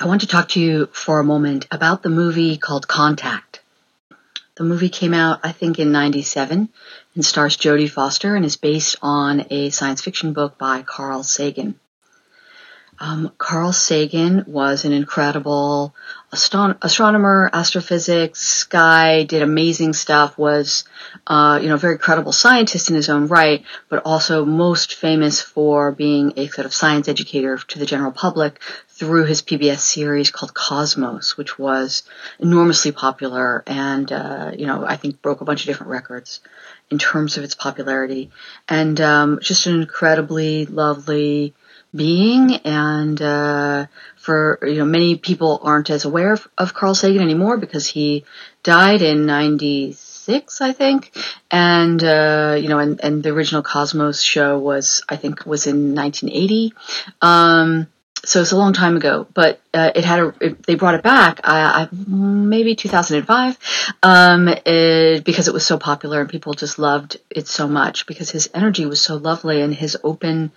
I want to talk to you for a moment about the movie called Contact. The movie came out, I think, in 97 and stars Jodie Foster and is based on a science fiction book by Carl Sagan. Um, Carl Sagan was an incredible astronomer, astrophysics guy, did amazing stuff, was, uh, you know, a very credible scientist in his own right, but also most famous for being a sort of science educator to the general public through his PBS series called Cosmos, which was enormously popular and, uh, you know, I think broke a bunch of different records in terms of its popularity. And um, just an incredibly lovely being and uh, for you know many people aren't as aware of, of, Carl Sagan anymore because he died in 96 I think and uh, you know and, and the original Cosmos show was I think was in 1980 um, so it's a long time ago, but uh, it had a. It, they brought it back, uh, maybe 2005, um, it, because it was so popular and people just loved it so much because his energy was so lovely and his open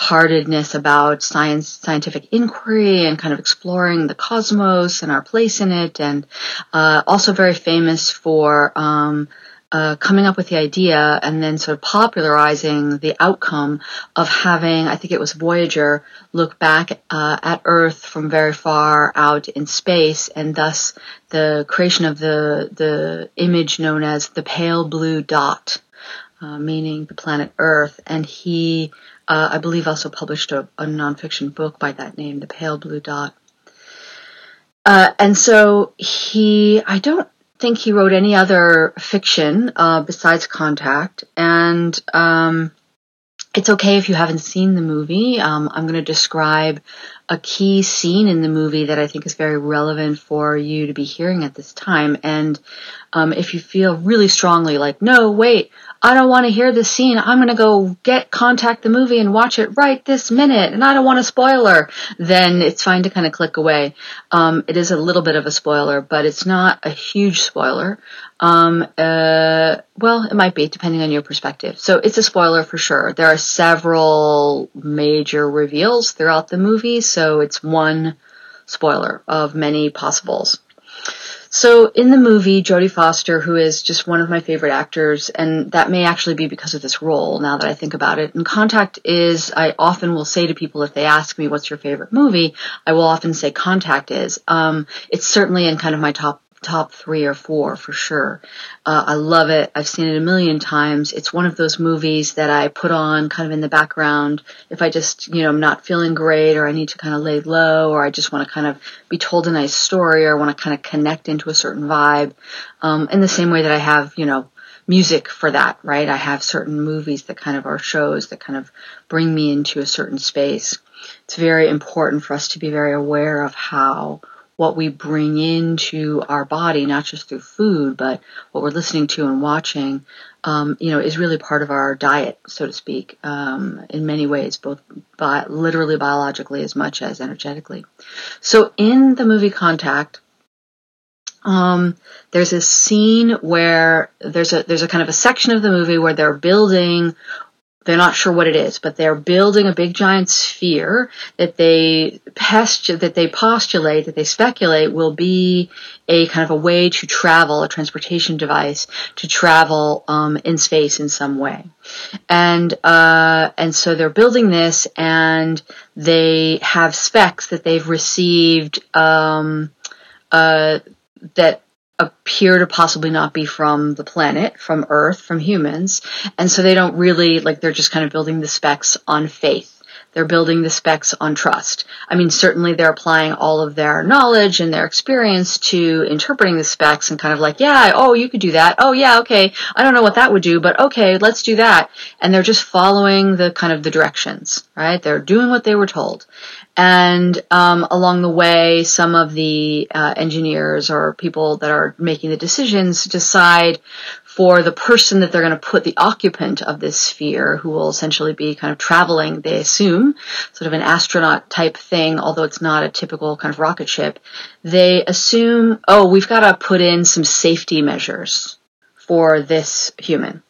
heartedness about science, scientific inquiry and kind of exploring the cosmos and our place in it, and uh, also very famous for um, uh, coming up with the idea and then sort of popularizing the outcome of having, I think it was Voyager, look back uh, at Earth from very far out in space, and thus the creation of the the image known as the pale blue dot, uh, meaning the planet Earth. And he uh, I believe also published a, a, nonfiction book by that name, The Pale Blue Dot. Uh, and so he, I don't think he wrote any other fiction uh, besides Contact. And um, it's okay if you haven't seen the movie. Um, I'm going to describe a key scene in the movie that I think is very relevant for you to be hearing at this time. And um, if you feel really strongly like, no, wait, I don't want to hear this scene. I'm going to go get contact the movie and watch it right this minute, and I don't want a spoiler. Then it's fine to kind of click away. Um, it is a little bit of a spoiler, but it's not a huge spoiler. Um, uh, well, it might be depending on your perspective. So it's a spoiler for sure. There are several major reveals throughout the movie, so it's one spoiler of many possibles. So in the movie, Jodie Foster, who is just one of my favorite actors, and that may actually be because of this role now that I think about it. And Contact is, I often will say to people if they ask me what's your favorite movie, I will often say Contact is. Um, it's certainly in kind of my top top three or four for sure. Uh, I love it. I've seen it a million times. It's one of those movies that I put on kind of in the background if I just, you know, I'm not feeling great or I need to kind of lay low or I just want to kind of be told a nice story or want to kind of connect into a certain vibe. Um, in the same way that I have, you know, music for that, right? I have certain movies that kind of are shows that kind of bring me into a certain space. It's very important for us to be very aware of how what we bring into our body, not just through food, but what we're listening to and watching, um, you know, is really part of our diet, so to speak, um, in many ways, both bi- literally biologically as much as energetically. So in the movie Contact, um, there's a scene where there's a there's a kind of a section of the movie where they're building they're not sure what it is, but they're building a big giant sphere that they postu- that they postulate, that they speculate will be a kind of a way to travel, a transportation device to travel um, in space in some way. And uh, and so they're building this, and they have specs that they've received um, uh, that appear to possibly not be from the planet, from Earth, from humans. And so they don't really, like, they're just kind of building the specs on faith. They're building the specs on trust. I mean, certainly they're applying all of their knowledge and their experience to interpreting the specs and kind of like, yeah, oh, you could do that. Oh, yeah, okay. I don't know what that would do, but okay, let's do that. And they're just following the kind of the directions, right? They're doing what they were told. And um, along the way, some of the uh, engineers or people that are making the decisions decide for the person that they're going to put the occupant of this sphere, who will essentially be kind of traveling, they assume, sort of an astronaut type thing, although it's not a typical kind of rocket ship. They assume, oh, we've got to put in some safety measures for this human.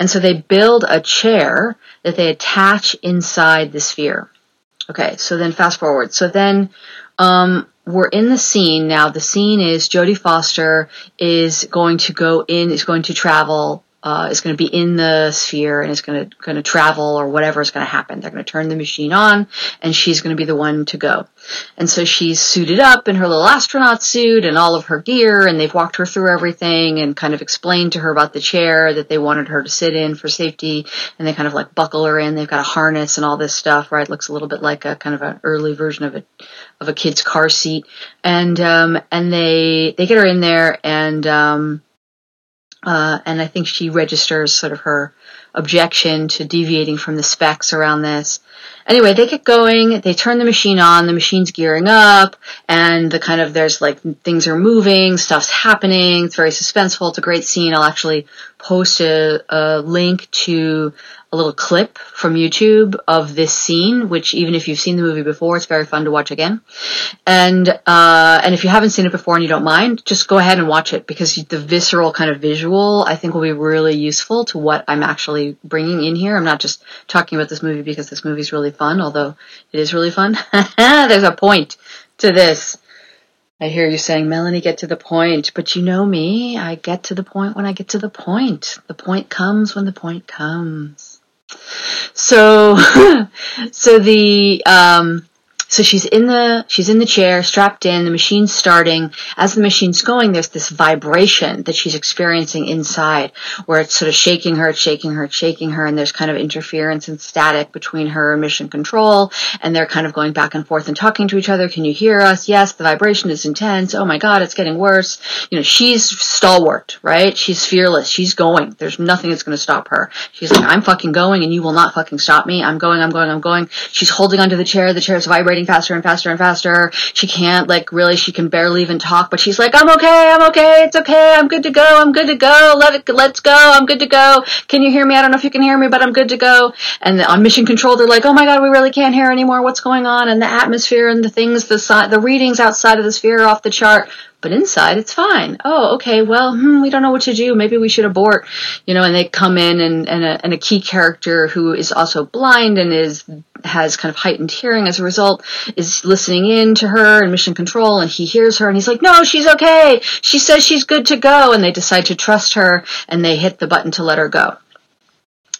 And so they build a chair that they attach inside the sphere. Okay, so then fast forward. So then, um, we're in the scene now. The scene is Jodie Foster is going to go in, is going to travel uh, is going to be in the sphere and is going to going to travel or whatever is going to happen. They're going to turn the machine on, and she's going to be the one to go. And so she's suited up in her little astronaut suit and all of her gear, and they've walked her through everything and kind of explained to her about the chair that they wanted her to sit in for safety, and they kind of like buckle her in. They've got a harness and all this stuff, right? Looks a little bit like a kind of an early version of a of a kid's car seat, and um, and they they get her in there and um, uh, and I think she registers sort of her objection to deviating from the specs around this. Anyway, they get going, they turn the machine on, the machine's gearing up, and the kind of, there's like, things are moving, stuff's happening, it's very suspenseful, it's a great scene. I'll actually post a, a link to a little clip from YouTube of this scene, which even if you've seen the movie before, it's very fun to watch again. And uh, and if you haven't seen it before and you don't mind, just go ahead and watch it because the visceral kind of visual I think will be really useful to what I'm actually bringing in here. I'm not just talking about this movie because this movie is really fun, although it is really fun. There's a point to this. I hear you saying, Melanie, get to the point. But you know me, I get to the point when I get to the point. The point comes when the point comes. So, so the, um, so she's in the she's in the chair, strapped in, the machine's starting. As the machine's going, there's this vibration that she's experiencing inside where it's sort of shaking her, it's shaking her, it's shaking her, and there's kind of interference and static between her and mission control, and they're kind of going back and forth and talking to each other. Can you hear us? Yes, the vibration is intense. Oh my god, it's getting worse. You know, she's stalwart, right? She's fearless. She's going. There's nothing that's gonna stop her. She's like, I'm fucking going and you will not fucking stop me. I'm going, I'm going, I'm going. She's holding onto the chair, the chair's vibrating vibrating faster and faster and faster. She can't, like, really, she can barely even talk, but she's like, I'm okay, I'm okay, it's okay, I'm good to go, I'm good to go, let it, let's go, I'm good to go. Can you hear me? I don't know if you can hear me, but I'm good to go. And on mission control, they're like, oh my god, we really can't hear anymore, what's going on? And the atmosphere and the things, the, the readings outside of the sphere are off the chart but inside it's fine. Oh, okay. Well, hmm, we don't know what to do. Maybe we should abort, you know. And they come in, and and a, and a key character who is also blind and is has kind of heightened hearing as a result is listening in to her and mission control, and he hears her, and he's like, "No, she's okay. She says she's good to go." And they decide to trust her, and they hit the button to let her go.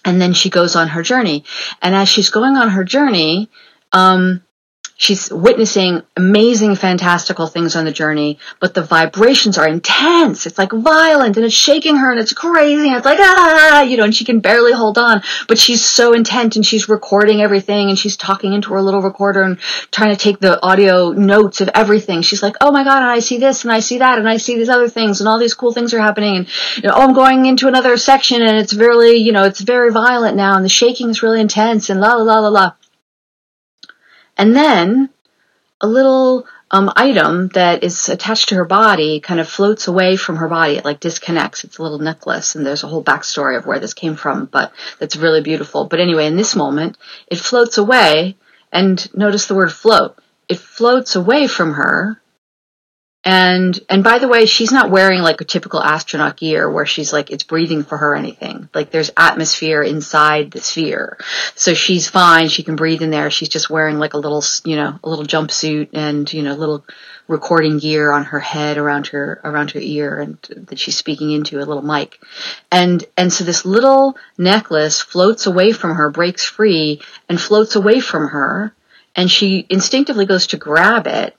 And then she goes on her journey, and as she's going on her journey, um, She's witnessing amazing, fantastical things on the journey, but the vibrations are intense. It's like violent and it's shaking her and it's crazy and it's like, ah, you know, and she can barely hold on, but she's so intent and she's recording everything and she's talking into her little recorder and trying to take the audio notes of everything. She's like, oh my God, and I see this and I see that and I see these other things and all these cool things are happening and, you know, oh, I'm going into another section and it's really, you know, it's very violent now and the shaking is really intense and la la la la la. And then a little um, item that is attached to her body kind of floats away from her body. It like disconnects. It's a little necklace, and there's a whole backstory of where this came from, but that's really beautiful. But anyway, in this moment, it floats away, and notice the word float. It floats away from her and and by the way, she's not wearing like a typical astronaut gear where she's like it's breathing for her or anything. Like there's atmosphere inside the sphere. So she's fine, she can breathe in there. She's just wearing like a little, you know, a little jumpsuit and, you know, little recording gear on her head around her around her ear and that she's speaking into a little mic. And and so this little necklace floats away from her, breaks free and floats away from her and she instinctively goes to grab it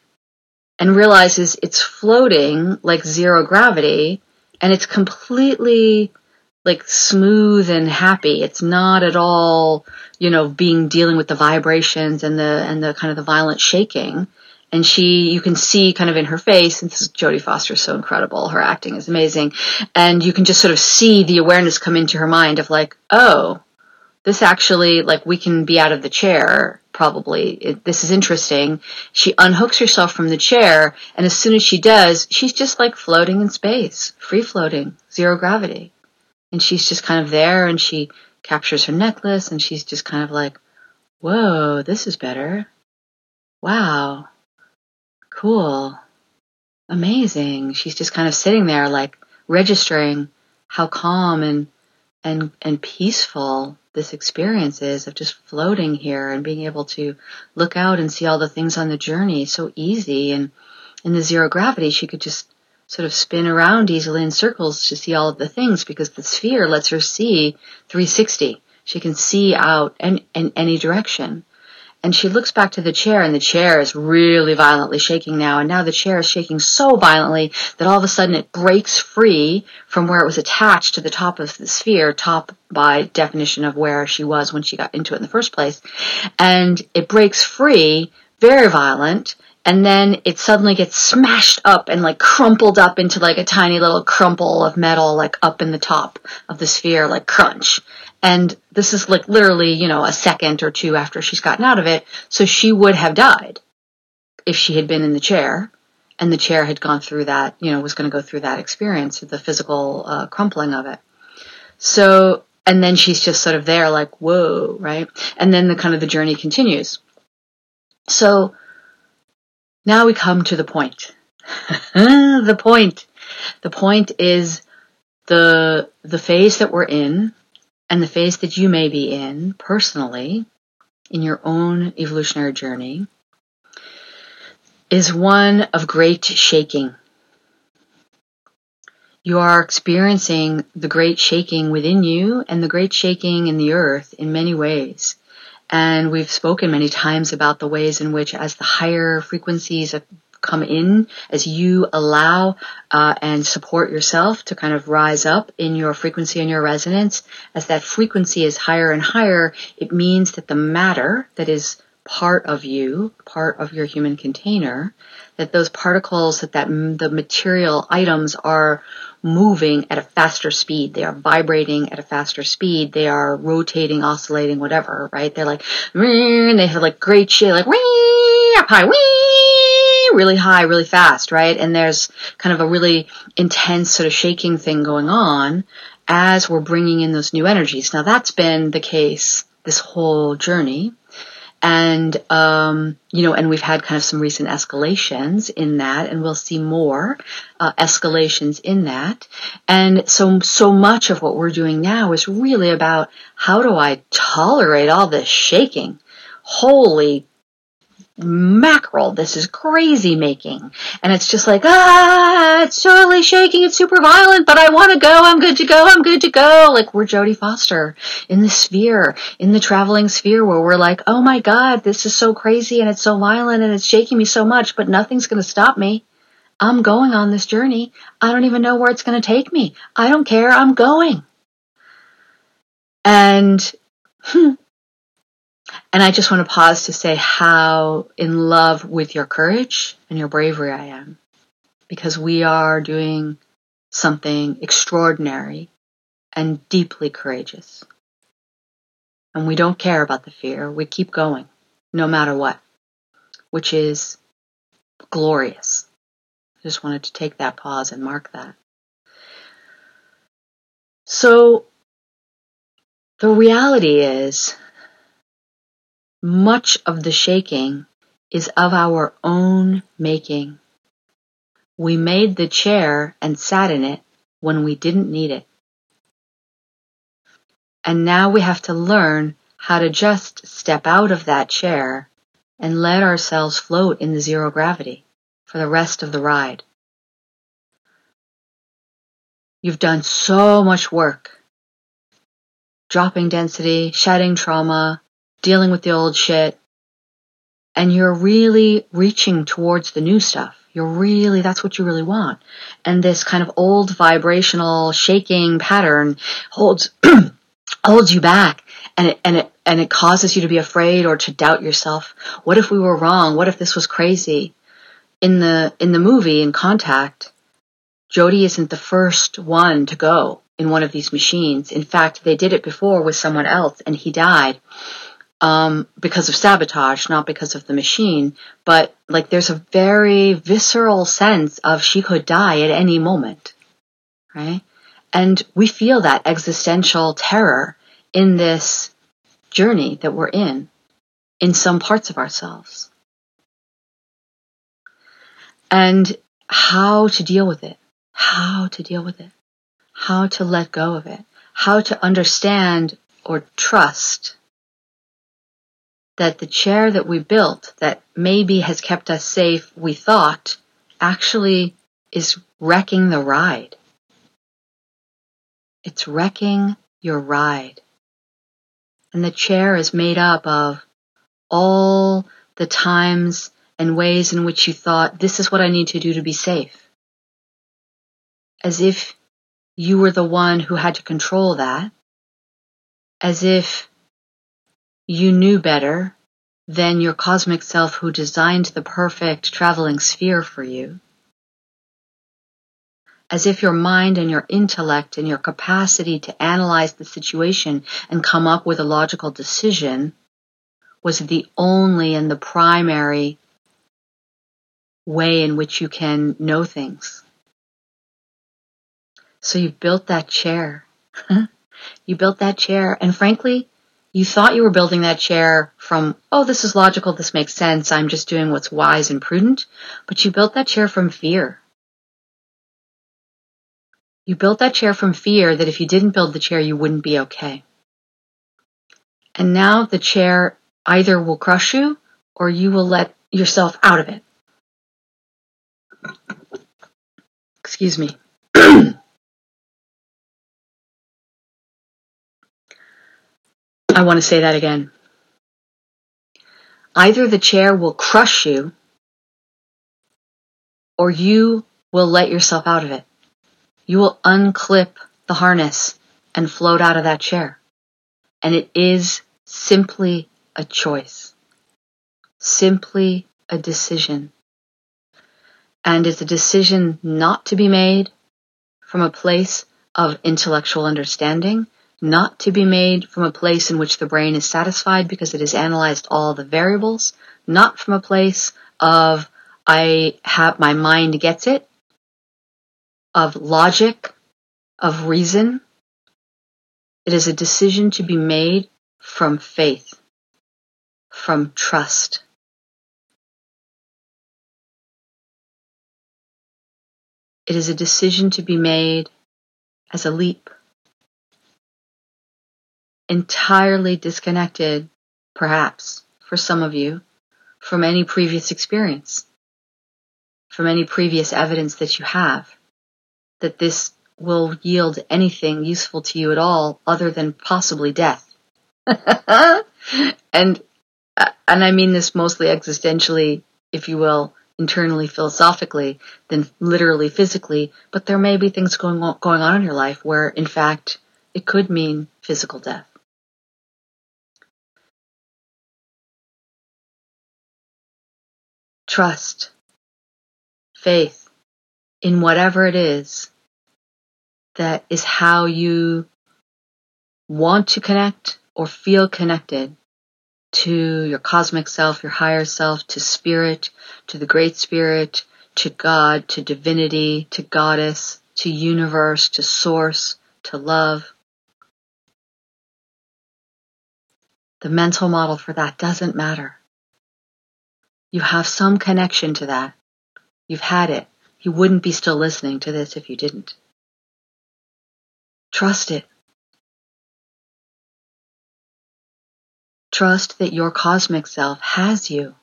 and realizes it's floating like zero gravity and it's completely like smooth and happy. It's not at all, you know, being dealing with the vibrations and the and the kind of the violent shaking. And she, you can see kind of in her face, and this is Jodie Foster is so incredible. Her acting is amazing. And you can just sort of see the awareness come into her mind of like, oh, this actually, like, we can be out of the chair probably. It, this is interesting. She unhooks herself from the chair, and as soon as she does, she's just like floating in space, free floating, zero gravity. And she's just kind of there, and she captures her necklace, and she's just kind of like, whoa, this is better. Wow. Cool. Amazing. She's just kind of sitting there, like, registering how calm and and and peaceful this experience is of just floating here and being able to look out and see all the things on the journey so easy and in the zero gravity, she could just sort of spin around easily in circles to see all of the things because the sphere lets her see 360. She can see out in, any direction. And she looks back to the chair and the chair is really violently shaking now. And now the chair is shaking so violently that all of a sudden it breaks free from where it was attached to the top of the sphere, top by definition of where she was when she got into it in the first place. And it breaks free, very violent, and then it suddenly gets smashed up and like crumpled up into like a tiny little crumple of metal like up in the top of the sphere like crunch and this is like literally you know a second or two after she's gotten out of it so she would have died if she had been in the chair and the chair had gone through that you know was going to go through that experience the physical uh, crumpling of it so and then she's just sort of there like whoa right and then the kind of the journey continues so now we come to the point. the point. The point is the the phase that we're in and the phase that you may be in personally in your own evolutionary journey is one of great shaking. You are experiencing the great shaking within you and the great shaking in the earth in many ways. And we've spoken many times about the ways in which as the higher frequencies come in, as you allow uh, and support yourself to kind of rise up in your frequency and your resonance, as that frequency is higher and higher, it means that the matter that is part of you, part of your human container, that those particles, that, that the material items are moving at a faster speed. They are vibrating at a faster speed. They are rotating, oscillating, whatever, right? They're like, and they have like great shit, like, up high, really high, really fast, right? And there's kind of a really intense sort of shaking thing going on as we're bringing in those new energies. Now that's been the case this whole journey and um, you know, and we've had kind of some recent escalations in that, and we'll see more uh, escalations in that. And so, so much of what we're doing now is really about how do I tolerate all this shaking? Holy mackerel, this is crazy making. And it's just like, ah, it's totally shaking, it's super violent, but I want to go, I'm good to go, I'm good to go. Like we're Jodie Foster in the sphere, in the traveling sphere where we're like, oh my God, this is so crazy and it's so violent and it's shaking me so much, but nothing's going to stop me. I'm going on this journey. I don't even know where it's going to take me. I don't care. I'm going. And hmm, and I just want to pause to say how in love with your courage and your bravery I am. Because we are doing something extraordinary and deeply courageous. And we don't care about the fear. We keep going, no matter what, which is glorious. I just wanted to take that pause and mark that. So, the reality is much of the shaking is of our own making. We made the chair and sat in it when we didn't need it. And now we have to learn how to just step out of that chair and let ourselves float in the zero gravity for the rest of the ride. You've done so much work. Dropping density, shedding trauma, dealing with the old shit, and you're really reaching towards the new stuff. You're really, that's what you really want. And this kind of old vibrational shaking pattern holds, holds you back and it, and it, and it causes you to be afraid or to doubt yourself. What if we were wrong? What if this was crazy? In the, in the movie, in Contact, Jodie isn't the first one to go in one of these machines. In fact, they did it before with someone else and he died um, because of sabotage, not because of the machine. But like, there's a very visceral sense of she could die at any moment, right? And we feel that existential terror in this journey that we're in, in some parts of ourselves. And how to deal with it, how to deal with it, how to let go of it, how to understand or trust that the chair that we built that maybe has kept us safe, we thought, actually is wrecking the ride. It's wrecking your ride. And the chair is made up of all the times and ways in which you thought, this is what I need to do to be safe. As if you were the one who had to control that. As if you knew better than your cosmic self who designed the perfect traveling sphere for you. As if your mind and your intellect and your capacity to analyze the situation and come up with a logical decision was the only and the primary way in which you can know things. So you built that chair. you built that chair and frankly, you thought you were building that chair from, oh, this is logical, this makes sense, I'm just doing what's wise and prudent, but you built that chair from fear. You built that chair from fear that if you didn't build the chair, you wouldn't be okay. And now the chair either will crush you or you will let yourself out of it. Excuse me. I want to say that again. Either the chair will crush you or you will let yourself out of it. You will unclip the harness and float out of that chair. And it is simply a choice, simply a decision. And it's a decision not to be made from a place of intellectual understanding, not to be made from a place in which the brain is satisfied because it has analyzed all the variables, not from a place of I have my mind gets it, of logic, of reason. It is a decision to be made from faith from trust. It is a decision to be made as a leap, entirely disconnected, perhaps, for some of you, from any previous experience, from any previous evidence that you have, that this will yield anything useful to you at all other than possibly death. and uh, and I mean this mostly existentially, if you will, internally philosophically than literally physically, but there may be things going on, going on in your life where in fact it could mean physical death. Trust, faith in whatever it is that is how you want to connect or feel connected to your cosmic self, your higher self, to spirit, to the great spirit, to God, to divinity, to goddess, to universe, to source, to love. The mental model for that doesn't matter. You have some connection to that. You've had it. You wouldn't be still listening to this if you didn't. Trust it. Trust that your cosmic self has you.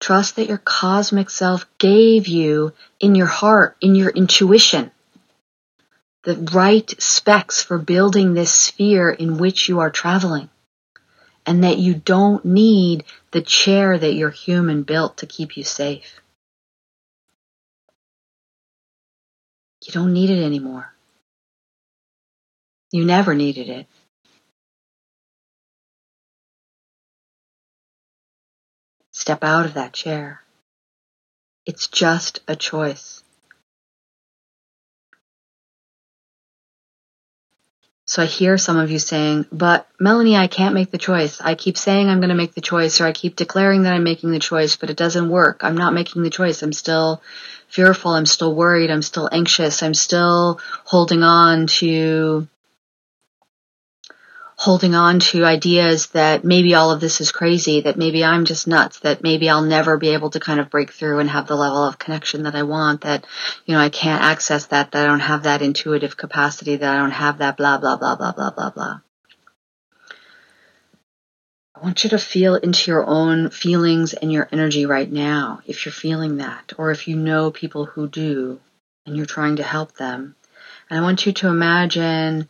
Trust that your cosmic self gave you in your heart, in your intuition, the right specs for building this sphere in which you are traveling. And that you don't need the chair that your human built to keep you safe. You don't need it anymore. You never needed it. Step out of that chair. It's just a choice. So I hear some of you saying, but Melanie, I can't make the choice. I keep saying I'm going to make the choice or I keep declaring that I'm making the choice, but it doesn't work. I'm not making the choice. I'm still fearful. I'm still worried. I'm still anxious. I'm still holding on to holding on to ideas that maybe all of this is crazy, that maybe I'm just nuts, that maybe I'll never be able to kind of break through and have the level of connection that I want, that, you know, I can't access that, that I don't have that intuitive capacity, that I don't have that blah, blah, blah, blah, blah, blah, blah. I want you to feel into your own feelings and your energy right now, if you're feeling that, or if you know people who do and you're trying to help them. And I want you to imagine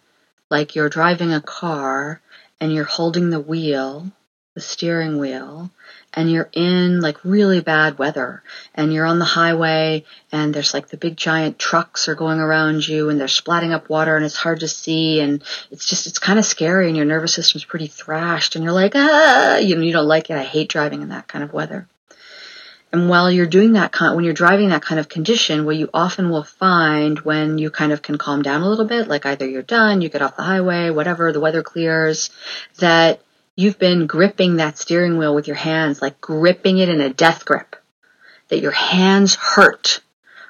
like you're driving a car and you're holding the wheel, the steering wheel, and you're in like really bad weather and you're on the highway and there's like the big giant trucks are going around you and they're splatting up water and it's hard to see and it's just it's kind of scary and your nervous system's pretty thrashed and you're like ah you know you don't like it. I hate driving in that kind of weather and while you're doing that when you're driving that kind of condition what you often will find when you kind of can calm down a little bit like either you're done you get off the highway whatever the weather clears that You've been gripping that steering wheel with your hands, like gripping it in a death grip. That your hands hurt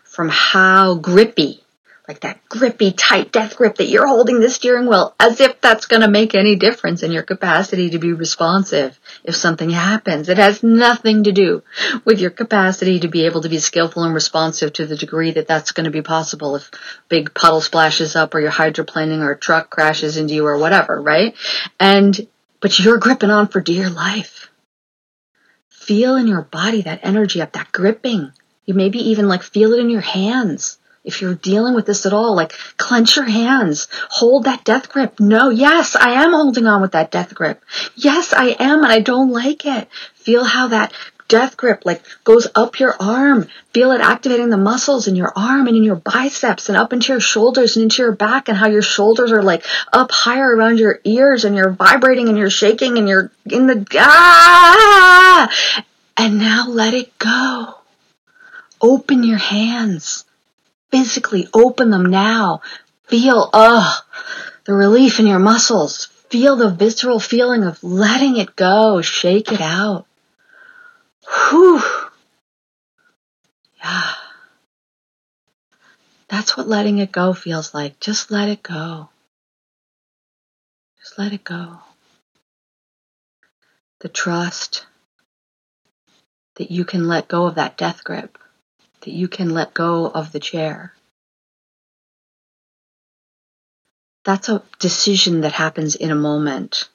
from how grippy, like that grippy, tight death grip that you're holding the steering wheel as if that's going to make any difference in your capacity to be responsive if something happens. It has nothing to do with your capacity to be able to be skillful and responsive to the degree that that's going to be possible if big puddle splashes up or you're hydroplaning or a truck crashes into you or whatever, right? And but you're gripping on for dear life. Feel in your body that energy up, that gripping. You maybe even like feel it in your hands. If you're dealing with this at all, like clench your hands, hold that death grip. No, yes, I am holding on with that death grip. Yes, I am, and I don't like it. Feel how that death grip like goes up your arm. Feel it activating the muscles in your arm and in your biceps and up into your shoulders and into your back and how your shoulders are like up higher around your ears and you're vibrating and you're shaking and you're in the ah! And now let it go. Open your hands. Physically open them now. Feel, ugh, the relief in your muscles. Feel the visceral feeling of letting it go. Shake it out. Whew. Yeah. That's what letting it go feels like. Just let it go. Just let it go. The trust that you can let go of that death grip, that you can let go of the chair. That's a decision that happens in a moment.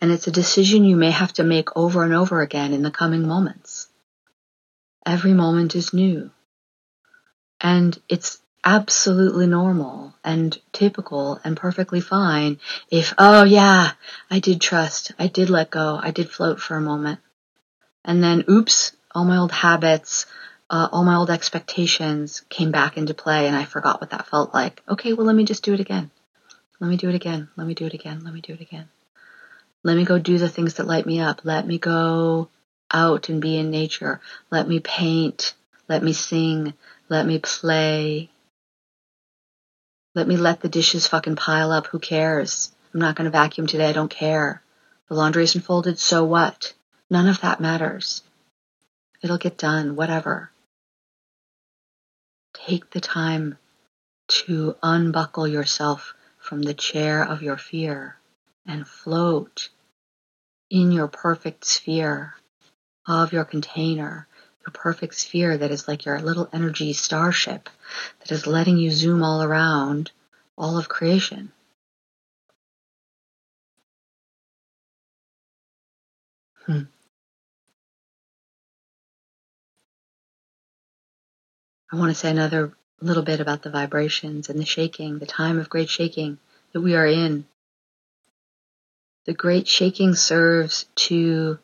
And it's a decision you may have to make over and over again in the coming moments. Every moment is new. And it's absolutely normal and typical and perfectly fine if, oh yeah, I did trust, I did let go, I did float for a moment. And then, oops, all my old habits, uh, all my old expectations came back into play and I forgot what that felt like. Okay, well, let me just do it again. Let me do it again. Let me do it again. Let me do it again. Let me go do the things that light me up. Let me go out and be in nature. Let me paint. Let me sing. Let me play. Let me let the dishes fucking pile up. Who cares? I'm not going to vacuum today. I don't care. The laundry isn't folded. So what? None of that matters. It'll get done. Whatever. Take the time to unbuckle yourself from the chair of your fear and float in your perfect sphere of your container, your perfect sphere that is like your little energy starship that is letting you zoom all around all of creation. Hmm. I want to say another little bit about the vibrations and the shaking, the time of great shaking that we are in the great shaking serves to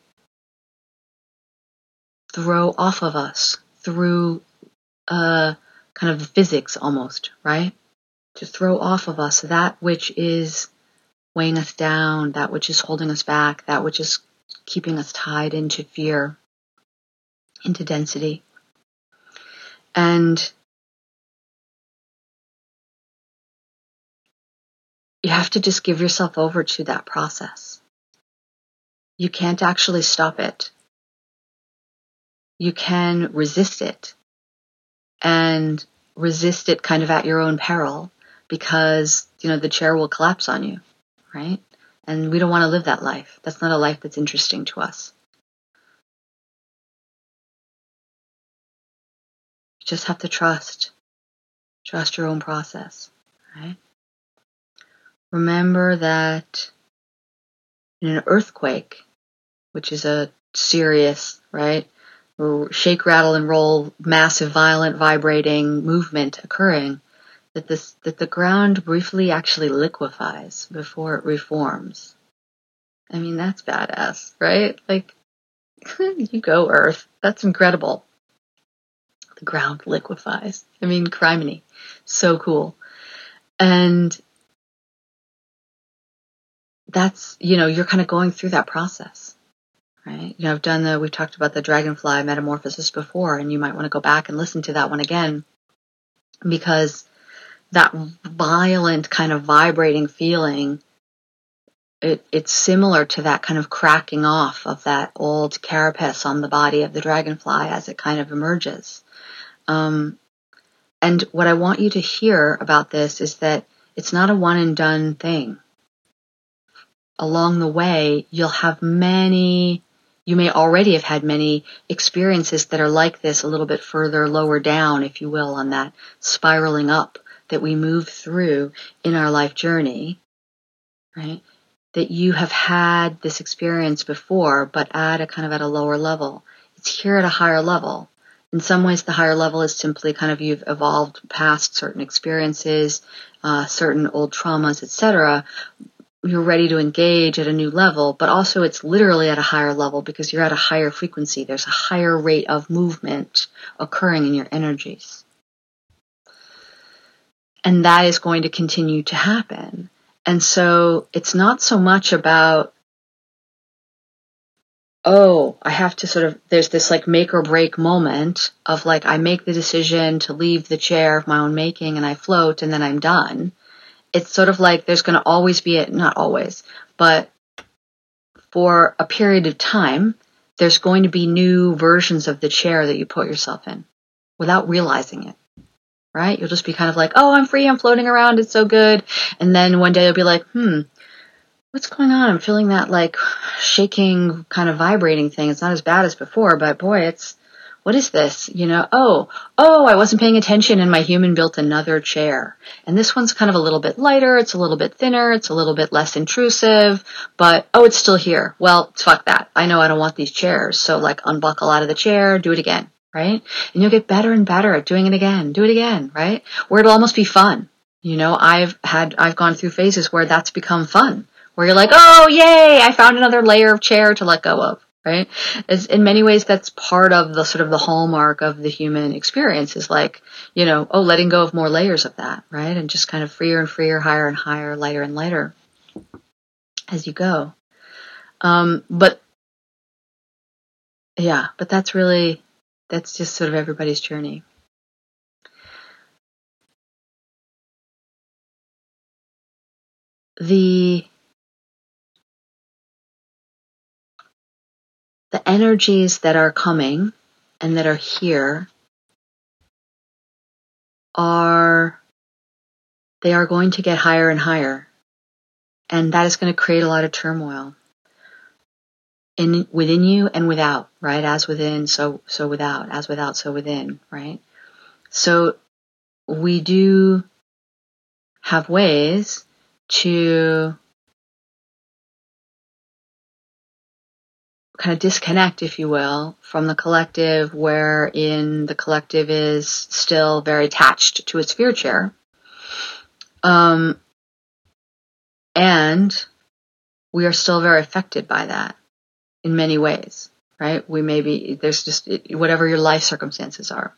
throw off of us through a kind of physics almost, right? To throw off of us that which is weighing us down, that which is holding us back, that which is keeping us tied into fear, into density. And You have to just give yourself over to that process. You can't actually stop it. You can resist it and resist it kind of at your own peril because, you know, the chair will collapse on you, right? And we don't want to live that life. That's not a life that's interesting to us. Just have to trust. Trust your own process, right? Remember that in an earthquake, which is a serious, right? Shake, rattle, and roll, massive, violent, vibrating movement occurring, that this that the ground briefly actually liquefies before it reforms. I mean, that's badass, right? Like, you go, Earth. That's incredible. The ground liquefies. I mean, criminy. So cool. And that's, you know, you're kind of going through that process, right? You know, I've done the, we've talked about the dragonfly metamorphosis before, and you might want to go back and listen to that one again because that violent kind of vibrating feeling it, it's similar to that kind of cracking off of that old carapace on the body of the dragonfly as it kind of emerges. Um, and what I want you to hear about this is that it's not a one and done thing. Along the way, you'll have many, you may already have had many experiences that are like this a little bit further lower down, if you will, on that spiraling up that we move through in our life journey, right? that you have had this experience before, but at a kind of at a lower level. It's here at a higher level. In some ways, the higher level is simply kind of you've evolved past certain experiences, uh, certain old traumas, etc. You're ready to engage at a new level, but also it's literally at a higher level because you're at a higher frequency. There's a higher rate of movement occurring in your energies. And that is going to continue to happen. And so it's not so much about, oh, I have to sort of, there's this like make or break moment of like, I make the decision to leave the chair of my own making and I float and then I'm done. It's sort of like there's going to always be it, not always, but for a period of time, there's going to be new versions of the chair that you put yourself in without realizing it right? You'll just be kind of like, oh, I'm free, I'm floating around, it's so good. And then one day you'll be like, hmm, what's going on? I'm feeling that like shaking, kind of vibrating thing. It's not as bad as before, but boy, it's, what is this? You know, oh, oh, I wasn't paying attention and my human built another chair. And this one's kind of a little bit lighter, it's a little bit thinner, it's a little bit less intrusive, but oh, it's still here. Well, fuck that. I know I don't want these chairs. So like unbuckle out of the chair, do it again right? And you'll get better and better at doing it again, do it again, right? Where it'll almost be fun. You know, I've had, I've gone through phases where that's become fun, where you're like, oh, yay, I found another layer of chair to let go of, right? In many ways, that's part of the sort of the hallmark of the human experience is like, you know, oh, letting go of more layers of that, right? And just kind of freer and freer, higher and higher, lighter and lighter as you go. Um, but yeah, but that's really, that's just sort of everybody's journey. The the energies that are coming and that are here are they are going to get higher and higher and that is going to create a lot of turmoil in within you and without, right? As within, so so without, as without, so within, right? So we do have ways to kind of disconnect, if you will, from the collective, wherein the collective is still very attached to its fear chair. Um, and we are still very affected by that in many ways, right? We may be, there's just whatever your life circumstances are.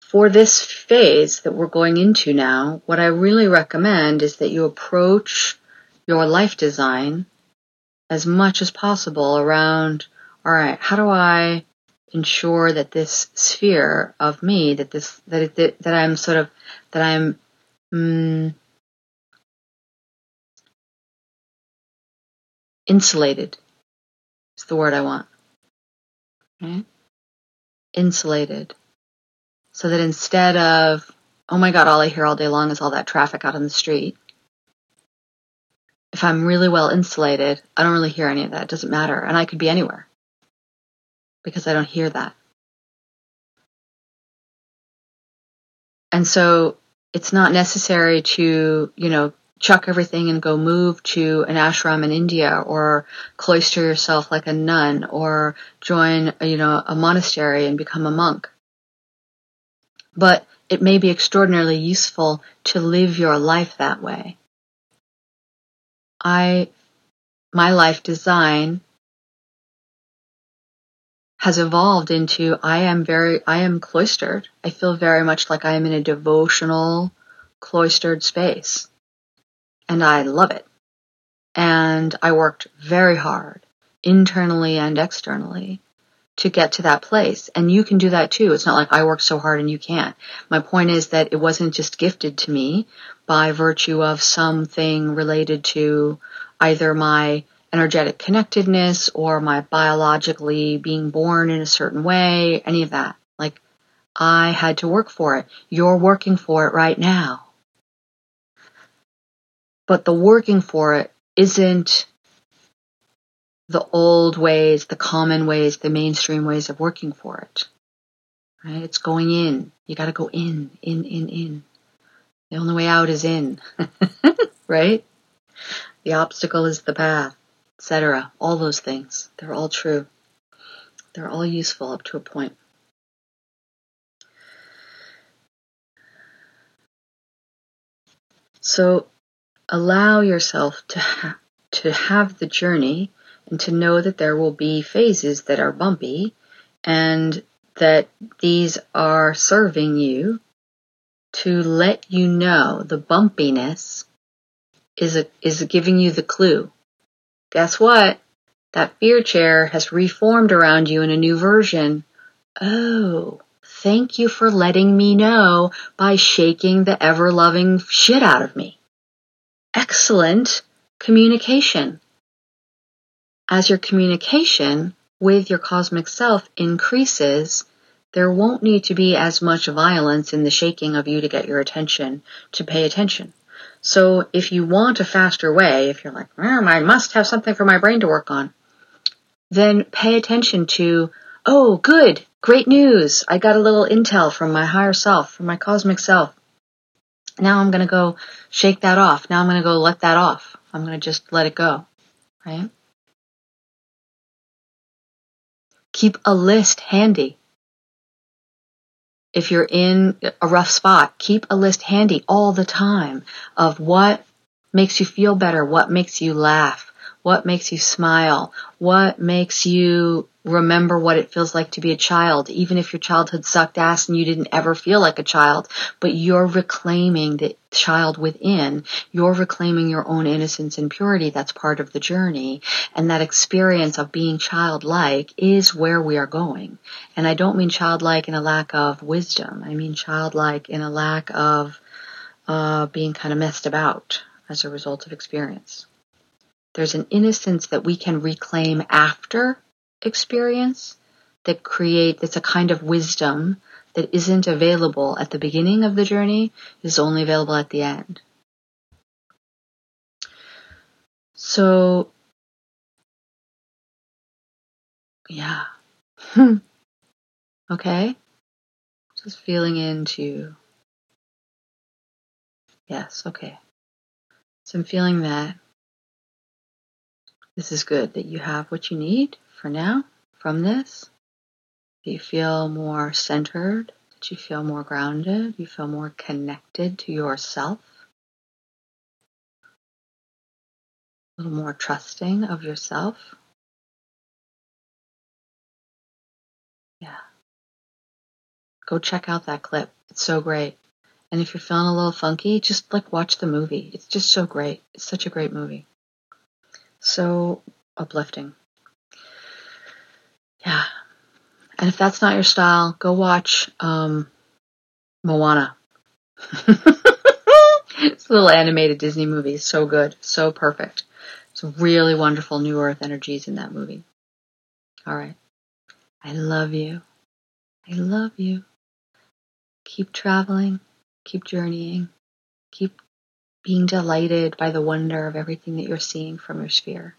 For this phase that we're going into now, what I really recommend is that you approach your life design as much as possible around, all right, how do I ensure that this sphere of me, that this, that it, that, that I'm sort of, that I'm, mm, Insulated is the word I want. Okay? Insulated. So that instead of, oh my God, all I hear all day long is all that traffic out on the street. If I'm really well insulated, I don't really hear any of that. It doesn't matter. And I could be anywhere because I don't hear that. And so it's not necessary to, you know, chuck everything and go move to an ashram in India or cloister yourself like a nun or join, you know, a monastery and become a monk. But it may be extraordinarily useful to live your life that way. I, my life design has evolved into I am very, I am cloistered. I feel very much like I am in a devotional, cloistered space. And I love it. And I worked very hard, internally and externally, to get to that place. And you can do that too. It's not like I worked so hard and you can't. My point is that it wasn't just gifted to me by virtue of something related to either my energetic connectedness or my biologically being born in a certain way, any of that. Like, I had to work for it. You're working for it right now. But the working for it isn't the old ways, the common ways, the mainstream ways of working for it. Right? It's going in. You got to go in, in, in, in. The only way out is in. right? The obstacle is the path, etc. All those things. They're all true. They're all useful up to a point. So allow yourself to ha- to have the journey and to know that there will be phases that are bumpy and that these are serving you to let you know the bumpiness is a, is giving you the clue. Guess what? That fear chair has reformed around you in a new version. Oh, thank you for letting me know by shaking the ever loving shit out of me. Excellent communication as your communication with your cosmic self increases, there won't need to be as much violence in the shaking of you to get your attention to pay attention. So if you want a faster way, if you're like, I must have something for my brain to work on, then pay attention to, oh, good, great news. I got a little intel from my higher self, from my cosmic self. Now I'm going to go shake that off. Now I'm going to go let that off. I'm going to just let it go, right? Keep a list handy. If you're in a rough spot, keep a list handy all the time of what makes you feel better, what makes you laugh, what makes you smile, what makes you remember what it feels like to be a child, even if your childhood sucked ass and you didn't ever feel like a child, but you're reclaiming the child within, you're reclaiming your own innocence and purity. That's part of the journey. And that experience of being childlike is where we are going. And I don't mean childlike in a lack of wisdom. I mean childlike in a lack of uh, being kind of messed about as a result of experience. There's an innocence that we can reclaim after experience that create that's a kind of wisdom that isn't available at the beginning of the journey is only available at the end. So yeah. okay? Just feeling into Yes, okay. So I'm feeling that this is good that you have what you need for now from this. That You feel more centered, that you feel more grounded, you feel more connected to yourself, a little more trusting of yourself. Yeah. Go check out that clip. It's so great. And if you're feeling a little funky, just like watch the movie. It's just so great. It's such a great movie. So uplifting. Yeah. And if that's not your style, go watch um, Moana. it's a little animated Disney movie. So good. So perfect. Some really wonderful New Earth energies in that movie. All right. I love you. I love you. Keep traveling. Keep journeying. Keep being delighted by the wonder of everything that you're seeing from your sphere.